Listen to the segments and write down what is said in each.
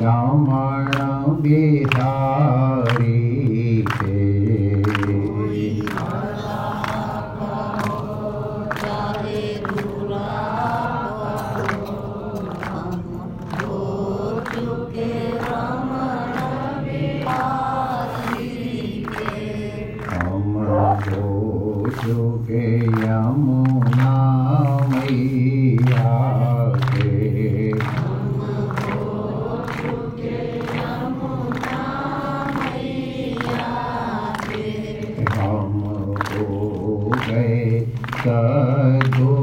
रमण बिहारी सदगुरु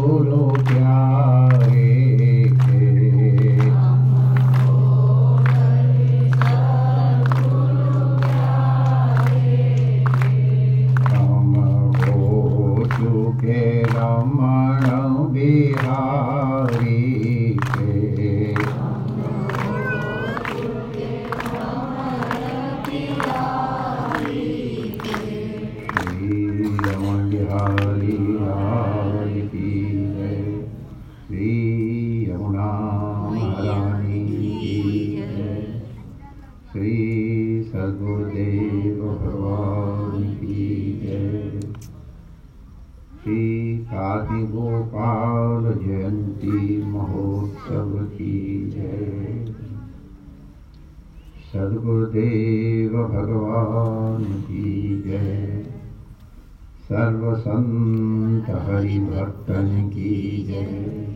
सद्गुरुदेव भगवान की जय। श्री कादि गोपाल जयंती महोत्सव की जय। सदगुरुदेव भगवान की जय। सर्व संत हरि भक्तन की जय।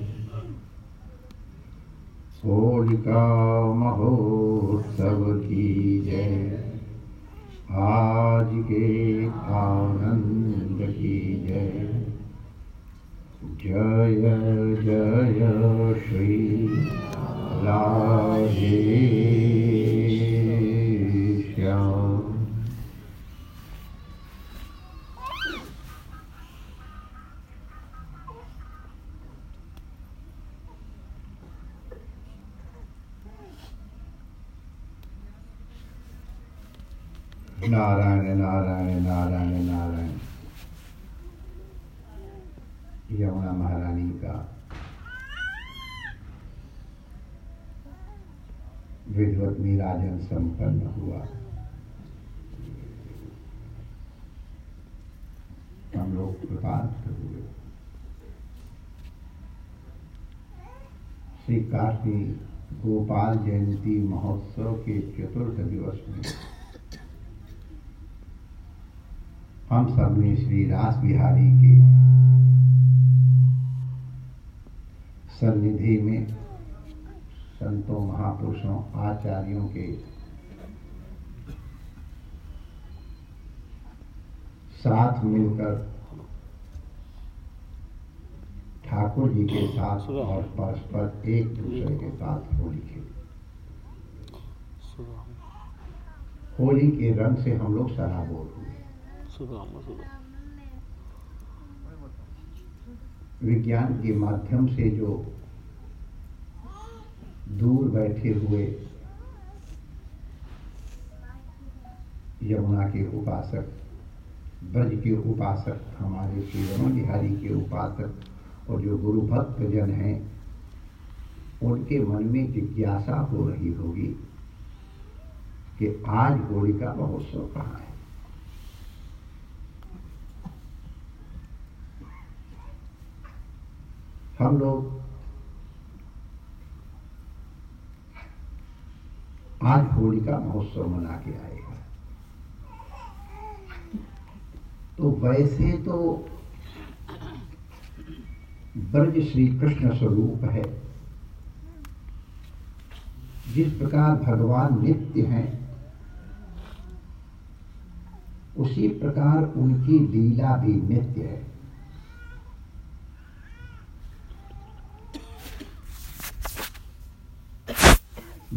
होलिका महोत्सव की जय। आज के आनंद की जय। जय जय श्री राधे। नारायण नारायण नारायण नारायण। यमुना महारानी का विधिवत नीराजन संपन्न हुआ। हम लोग कृपार्थ हुए। श्री कार्तिक गोपाल जयंती महोत्सव के चतुर्थ दिवस में हम सबने श्री रास बिहारी के सन्निधि में संतों महापुरुषों आचार्यों के साथ मिलकर ठाकुर जी के साथ और परस्पर एक दूसरे के साथ होली खेली। होली के रंग से हम लोग सराबोर हुए। विज्ञान के माध्यम से जो दूर बैठे हुए यमुना के उपासक, ब्रज के उपासक, हमारे श्री रमन बिहारी के उपासक और जो गुरु भक्त जन हैं, उनके मन में जिज्ञासा हो रही होगी कि आज होलिका महोत्सव कहाँ है। हम लोग आज होली का महोत्सव मना के आए तो वैसे तो ब्रज श्री कृष्ण स्वरूप है। जिस प्रकार भगवान नित्य हैं, उसी प्रकार उनकी लीला भी नित्य है।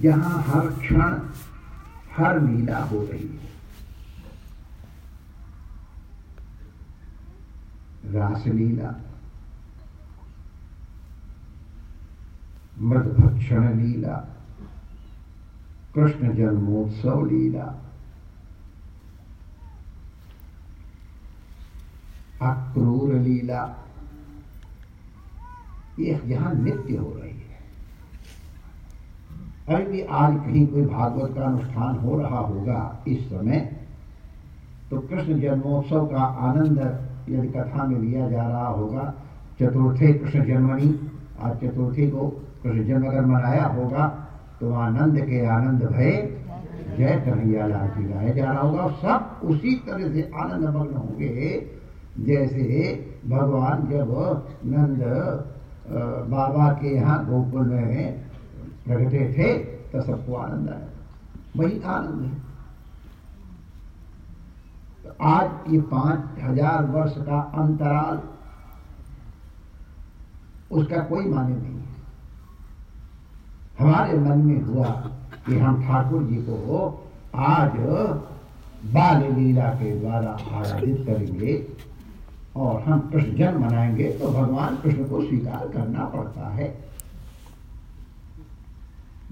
जहाँ हर क्षण हर लीला हो रही है। रासलीला। मृदभक्षण लीला कृष्ण जन्मोत्सव लीला। अक्रूर लीला। ये यहाँ नित्य हो रही है। अभी भी आज कहीं कोई भागवत का अनुष्ठान हो रहा होगा इस समय तो कृष्ण जन्मोत्सव का आनंद यदि कथा में लिया जा रहा होगा, चतुर्थी कृष्ण जन्मनी, आज चतुर्थी को कृष्ण जन्म अगर मनाया होगा तो आनंद के आनंद भय, जय कन्हैया लाल की गाया जा रहा होगा सब उसी तरह से आनंद मग्न होंगे, जैसे भगवान जब नंद बाबा के यहाँ गोकुल में प्रगटे थे तो सबको आनंद आया। वही था आनंद है। तो आज ये पाँच हज़ार वर्ष का अंतराल, उसका कोई माने नहीं है। हमारे मन में हुआ कि हम ठाकुर जी को आज बाल लीला के द्वारा आराधित करेंगे और हम कृष्ण जन्म मनाएँगे तो भगवान कृष्ण को स्वीकार करना पड़ता है।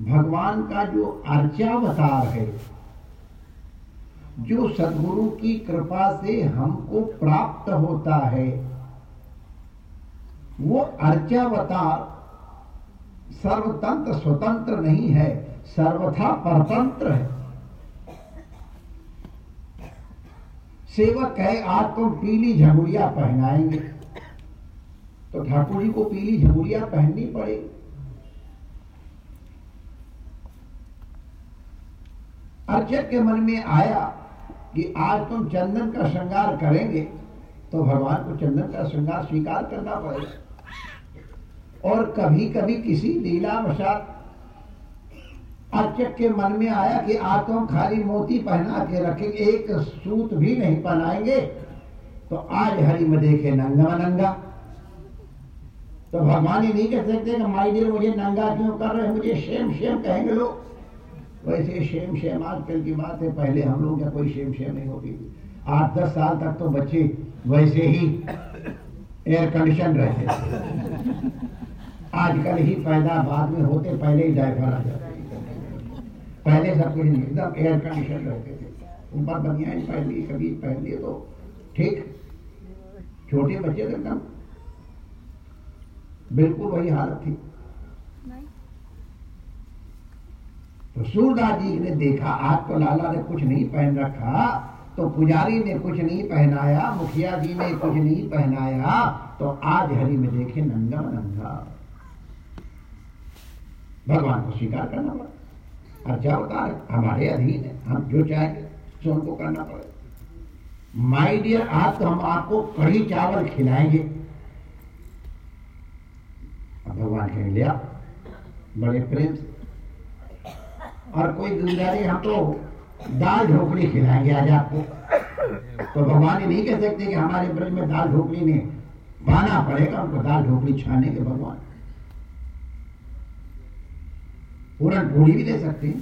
भगवान का जो अर्चावतार है, जो सदगुरु की कृपा से हमको प्राप्त होता है, वो अर्चावतार सर्वतंत्र स्वतंत्र नहीं है, सर्वथा परतंत्र है। सेवक है, आज तुम पीली झमुड़िया पहनाएँगे। तो ठाकुर जी को पीली झमुड़िया पहननी पड़ेगी। अर्चक के मन में आया कि आज तुम चंदन का श्रृंगार करेंगे तो भगवान को चंदन का श्रृंगार स्वीकार करना पड़ेगा। और कभी कभी किसी लीला वशात अर्चक के मन में आया कि आज तो हम खाली मोती पहना के रखेंगे, एक सूत भी नहीं पहनाएँगे तो आज हरि में देखे नंगा नंगा। तो भगवान ही नहीं कह सकते कि माई डियर, मुझे नंगा क्यों कर रहे मुझे शेम शेम कहेंगे लोग। वैसे शेम शेम, आजकल की बात है, पहले हम लोग या कोई शेम शेम नहीं होती आठ दस साल तक तो बच्चे वैसे ही एयर कंडीशन रहते आजकल ही पैदा बाद में होते, पहले ही डायफर आ जाते। पहले सब कुछ एकदम एयर कंडीशन रहते थे। ऊपर बनियान पहन ली कभी पहन लिए तो ठीक। छोटे बच्चे तो एकदम, बिल्कुल वही हालत थी। तो सूरदास जी ने देखा आज तो लाला ने कुछ नहीं पहन रखा तो पुजारी ने कुछ नहीं पहनाया, मुखिया जी ने कुछ नहीं पहनाया तो आज हरि में देखे नंगा नंगा। भगवान को स्वीकार करना पड़ा। अर्चा होता है, हमारे अधीन है, हम जो चाहेंगे, सो उनको करना पड़ेगा माई डियर आज तो हम आपको कड़ी चावल खिलाएँगे। भगवान कहेंगे लिया बड़े प्रेम से और कोई गुजारे हम तो दाल ढोकली खिलाएँगे आज आपको। तो भगवान ये नहीं कह सकते कि हमारे ब्रज में दाल ढोकली ने पाना पड़ेगा, उनको दाल ढोकली छाने के भगवान। पूरन पूरी भी दे सकते हैं।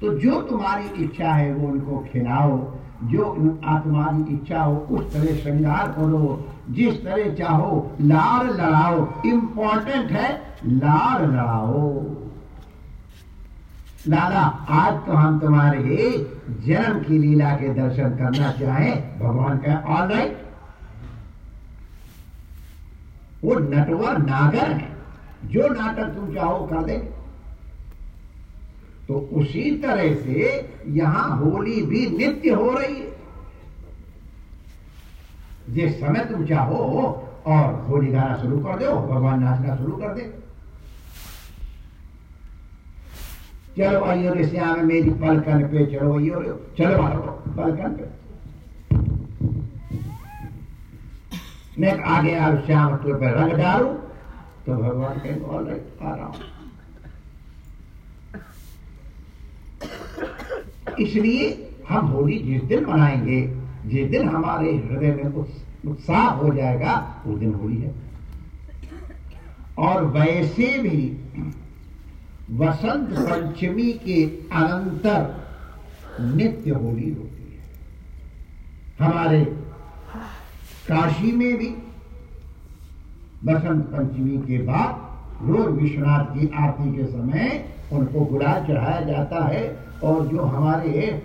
तो जो तुम्हारी इच्छा है वो उनको खिलाओ, जो तुम्हारी इच्छा हो, उस तरह श्रृंगार करो, जिस तरह चाहो, लार लड़ाओ। इंपॉर्टेंट है, लार लड़ाओ। लाला आज तो हम तुम्हारे जन्म की लीला के दर्शन करना चाहें। भगवान का ऑल राइट वो नटवर नागर है। जो नाटक तुम चाहो, कर दे। तो उसी तरह से यहाँ होली भी नित्य हो रही है। जिस समय तुम चाहो और होली गाना शुरू कर दो, भगवान नाचना शुरू कर दे। चलो आइयो रे श्याम मेरी पलकन पे चलो आइयो रे चलो मारो पलकन पे। मैं आगे आ श्याम तुझ पे रंग डालू तो भगवान कहेंगे ऑल राइट आ रहा हूँ। इसलिए हम होली जिस दिन मनाएँगे, जिस दिन हमारे हृदय में उत्साह हो जाएगा, उस दिन होली है। और वैसे भी वसंत पंचमी के अनंतर नित्य होली होती है। हमारे काशी में भी बसंत पंचमी के बाद रोज विश्वनाथ की आरती के समय उनको गुलाल चढ़ाया जाता है और जो हमारे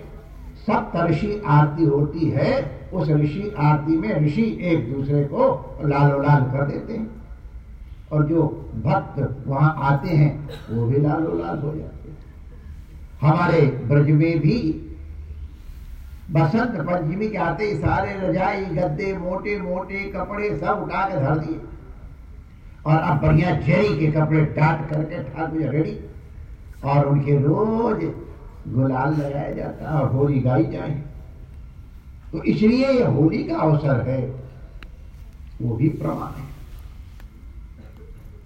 सप्त ऋषि आरती होती है, उस ऋषि आरती में ऋषि एक दूसरे को लाल कर देते हैं। और जो भक्त वहाँ आते हैं, वो भी लालो लाल हो जाते हैं। हमारे ब्रज में भी बसंत पंचमी के आते ही सारे रजाई, गद्दे, मोटे मोटे कपड़े सब उठा के धर दिए। और अब बढ़िया जरी के कपड़े डाट करके ठाकुर रेडी। और उनके रोज गुलाल लगाया जाता है और होली गाई जाए। तो इसलिए यह होली का अवसर है, वो भी प्रमाण है।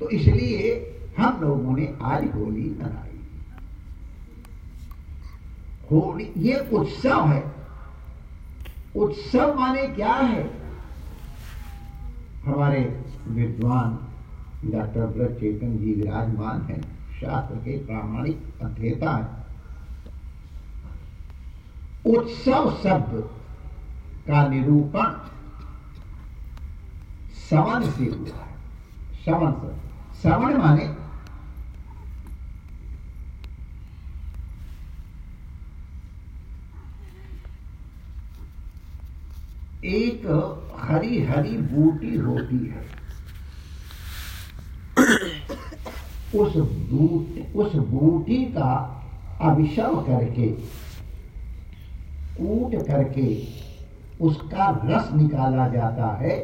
तो इसलिए हम लोगों ने आज होली मनाई। होली, ये उत्सव है। उत्सव माने क्या है? हमारे विद्वान डॉक्टर ब्रज चेतन जी विराजमान है, शास्त्र के प्रामाणिक अध्येता है। उत्सव शब्द का निरूपण सवन से हुआ है। सवन से सवन माने। एक हरी हरी बूटी होती है। उस बूटी उस बूटी का अभिशव करके, कूट करके उसका रस निकाला जाता है,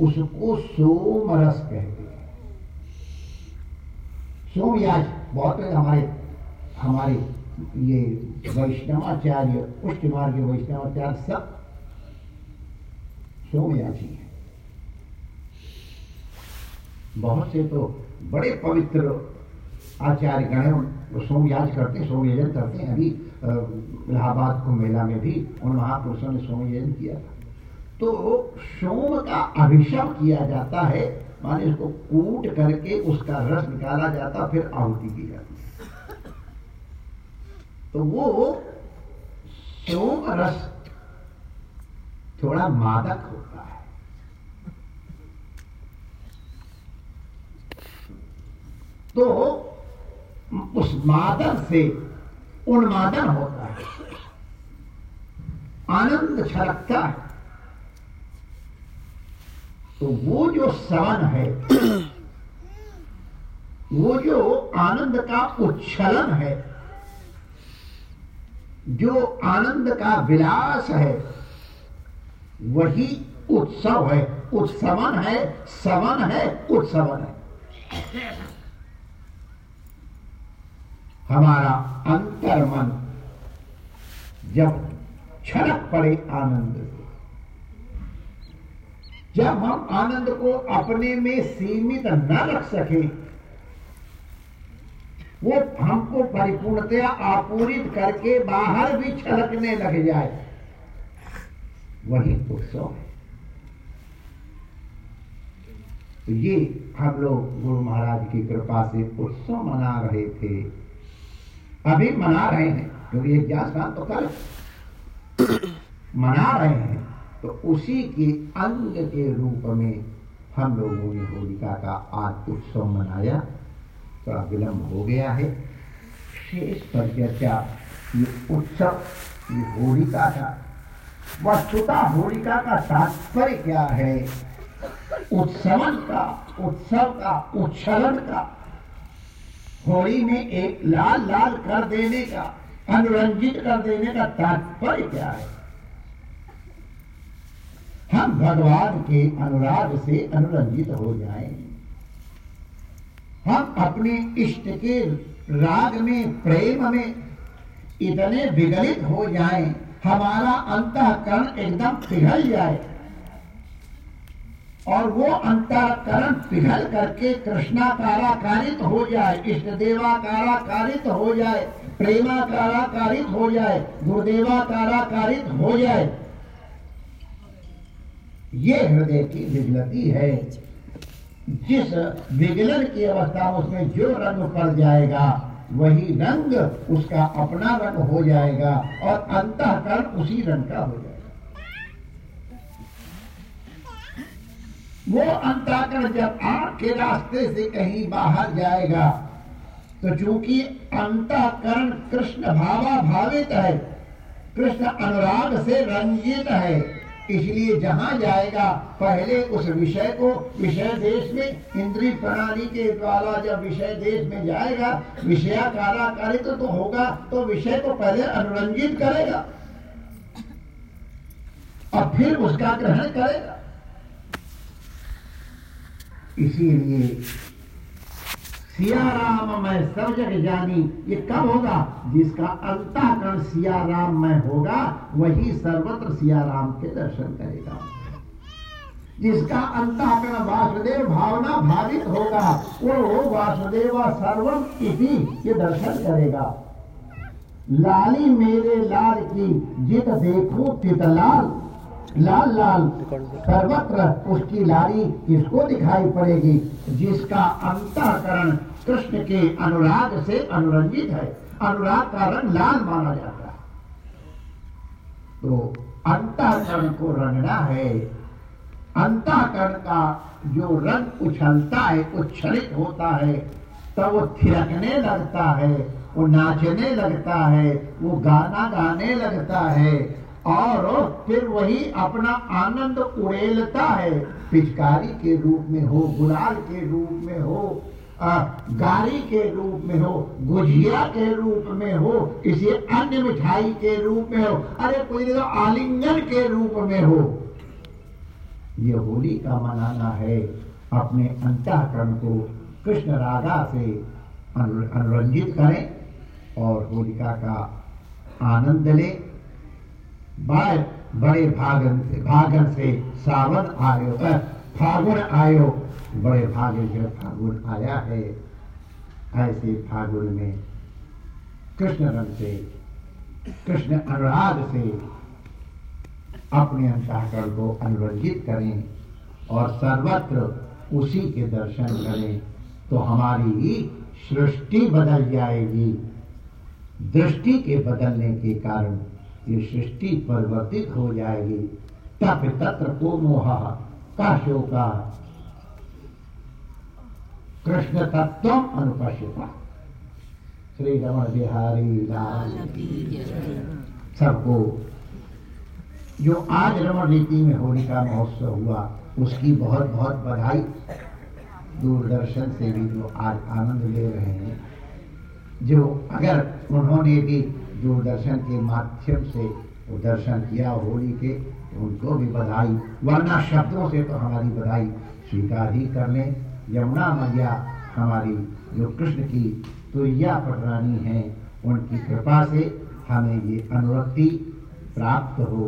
उसको सोम रस कहते हैं। सोमयाज बहुत हमारे हमारे ये वैष्णवाचार्य पुष्ट मार्ग वैष्णवाचार्य सब सोमयाजी है। बहुत से तो बड़े पवित्र आचार्य गण सोमयाज करते सोमयजन करते हैं। अभी इलाहाबाद को मेला में भी उन महापुरुषों ने सोमयजन किया था। तो सोम का अभिषेक किया जाता है माने उसको कूट करके उसका रस निकाला जाता, फिर आहुति की जाती तो वो सोम रस थोड़ा मादक होता है। तो उस मादक से उन्मादन होता है। आनंद छलकता है। तो वो जो सवन है, वो जो आनंद का उच्छलन है, जो आनंद का विलास है, वही उत्सव है। उत्सवन है, सवन है, उत्सवन है। हमारा अंतर मन जब छलक पड़े आनंद जब हम आनंद को अपने में सीमित न रख सके, वो हमको परिपूर्णतया आपूरित करके बाहर भी छलकने लग जाए। वही उत्सव है। तो ये हम लोग गुरु महाराज की कृपा से उत्सव मना रहे थे। अभी मना रहे हैं, क्योंकि एक ज्ञान तो कल मना रहे हैं। तो उसी के अंग के रूप में हम लोगों ने होलिका का आज उत्सव मनाया। थोड़ा विलंब हो गया है। शेष पर चर्चा, ये उत्सव, ये होलिका का, वस्तुता होलिका का तात्पर्य क्या है? उत्सवन का, उत्सव का, उच्छलन का, होली में एक लाल लाल कर देने का, अनुरंजित कर देने का तात्पर्य क्या है? हम भगवान के अनुराग से अनुरंजित हो जाए। हम अपने इष्ट के राग में, प्रेम में इतने विगलित हो जाए, हमारा अंतकरण एकदम पिघल जाए। और वो अंतकरण पिघल करके कृष्णा कृष्णाकाराकारित हो जाए, इष्ट देवा देवाकाराकारित हो जाए प्रेमा प्रेमाकाराकारित हो जाए गुरुदेवा गुरुदेवाकाराकारित हो जाए। ये हृदय की विगलती है। जिस विगलन की अवस्था उसमें जो रंग पड़ जाएगा, वही रंग उसका अपना रंग हो जाएगा और अंतकरण उसी रंग का हो जाएगा। वो अंतकरण जब आँख के रास्ते से कहीं बाहर जाएगा तो चूँकि अंतकरण कृष्ण भावा भावित है, कृष्ण अनुराग से रंजित है इसलिए जहाँ जाएगा पहले उस विषय को विषय देश में इंद्रिय प्रणाली के द्वारा जब विषय देश में जाएगा विषयाकाराकारित तो, तो होगा तो विषय को पहले अनुरंजित करेगा। और फिर उसका ग्रहण करेगा। इसीलिए सिया राम मैं सब जग जानी ये कब होगा? जिसका अंतःकरण सिया राम में होगा, वही सर्वत्र सिया राम के दर्शन करेगा। जिसका अंतःकरण वासुदेव भावना भावित होगा, वो वासुदेव सर्वम इति ये दर्शन करेगा। लाली मेरे लाल की जित देखो तितलाल लाल लाल, सर्वत्र उसकी लारी किसको दिखाई पड़ेगी? जिसका अंतःकरण कृष्ण के अनुराग से अनुरंजित है। अनुराग का रंग लाल माना जाता है। तो अंतःकरण को रंगना है। अंतःकरण का जो रंग उछलता है, उच्छलित होता है, तब वो थिरकने लगता है, वो नाचने लगता है, वो गाना गाने लगता है, और फिर वही अपना आनंद उड़ेलता है। पिचकारी के रूप में हो, गुलाल के रूप में हो गाड़ी के रूप में हो, गुजिया के रूप में हो, किसी अन्य मिठाई के रूप में हो, अरे कोई तो आलिंगन के रूप में हो। ये होली का मनाना है, अपने अंतःकरण को कृष्ण राधा से अनुरंजित करें और होलिका का आनंद ले। बड़े भागन से भागन से सावन आयो फागुन आयो बड़े भागे जो फागुन आया है, ऐसे फागुन में कृष्ण रंग से, कृष्ण अनुराग से अपने अंतःकरण को अनुरंजित करें और सर्वत्र उसी के दर्शन करें तो हमारी सृष्टि बदल जाएगी। दृष्टि के बदलने के कारण ये सृष्टि परिवर्तित हो जाएगी। तप तत्र को मोह का शोका कृष्ण तत्व अनुपस्थिता श्री रमन बिहारी लाल। सबको जो आज रमन रीति में होली का महोत्सव हुआ, उसकी बहुत बहुत बधाई। दूरदर्शन से भी जो आज आनंद ले रहे हैं, जो अगर उन्होंने भी दूरदर्शन के माध्यम से दर्शन किया होली के तो उनको भी बधाई। वरना शब्दों से तो हमारी बधाई स्वीकार ही कर लें। यमुना मैया हमारी जो कृष्ण की तुरिया पटरानी है उनकी कृपा से हमें ये अनुरक्ति प्राप्त हो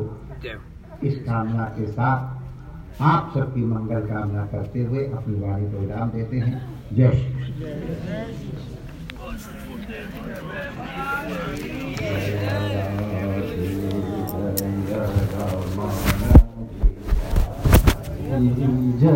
इस कामना के साथ आप सबकी मंगल कामना करते हुए अपनी वाणी को विराम देते हैं जय श्री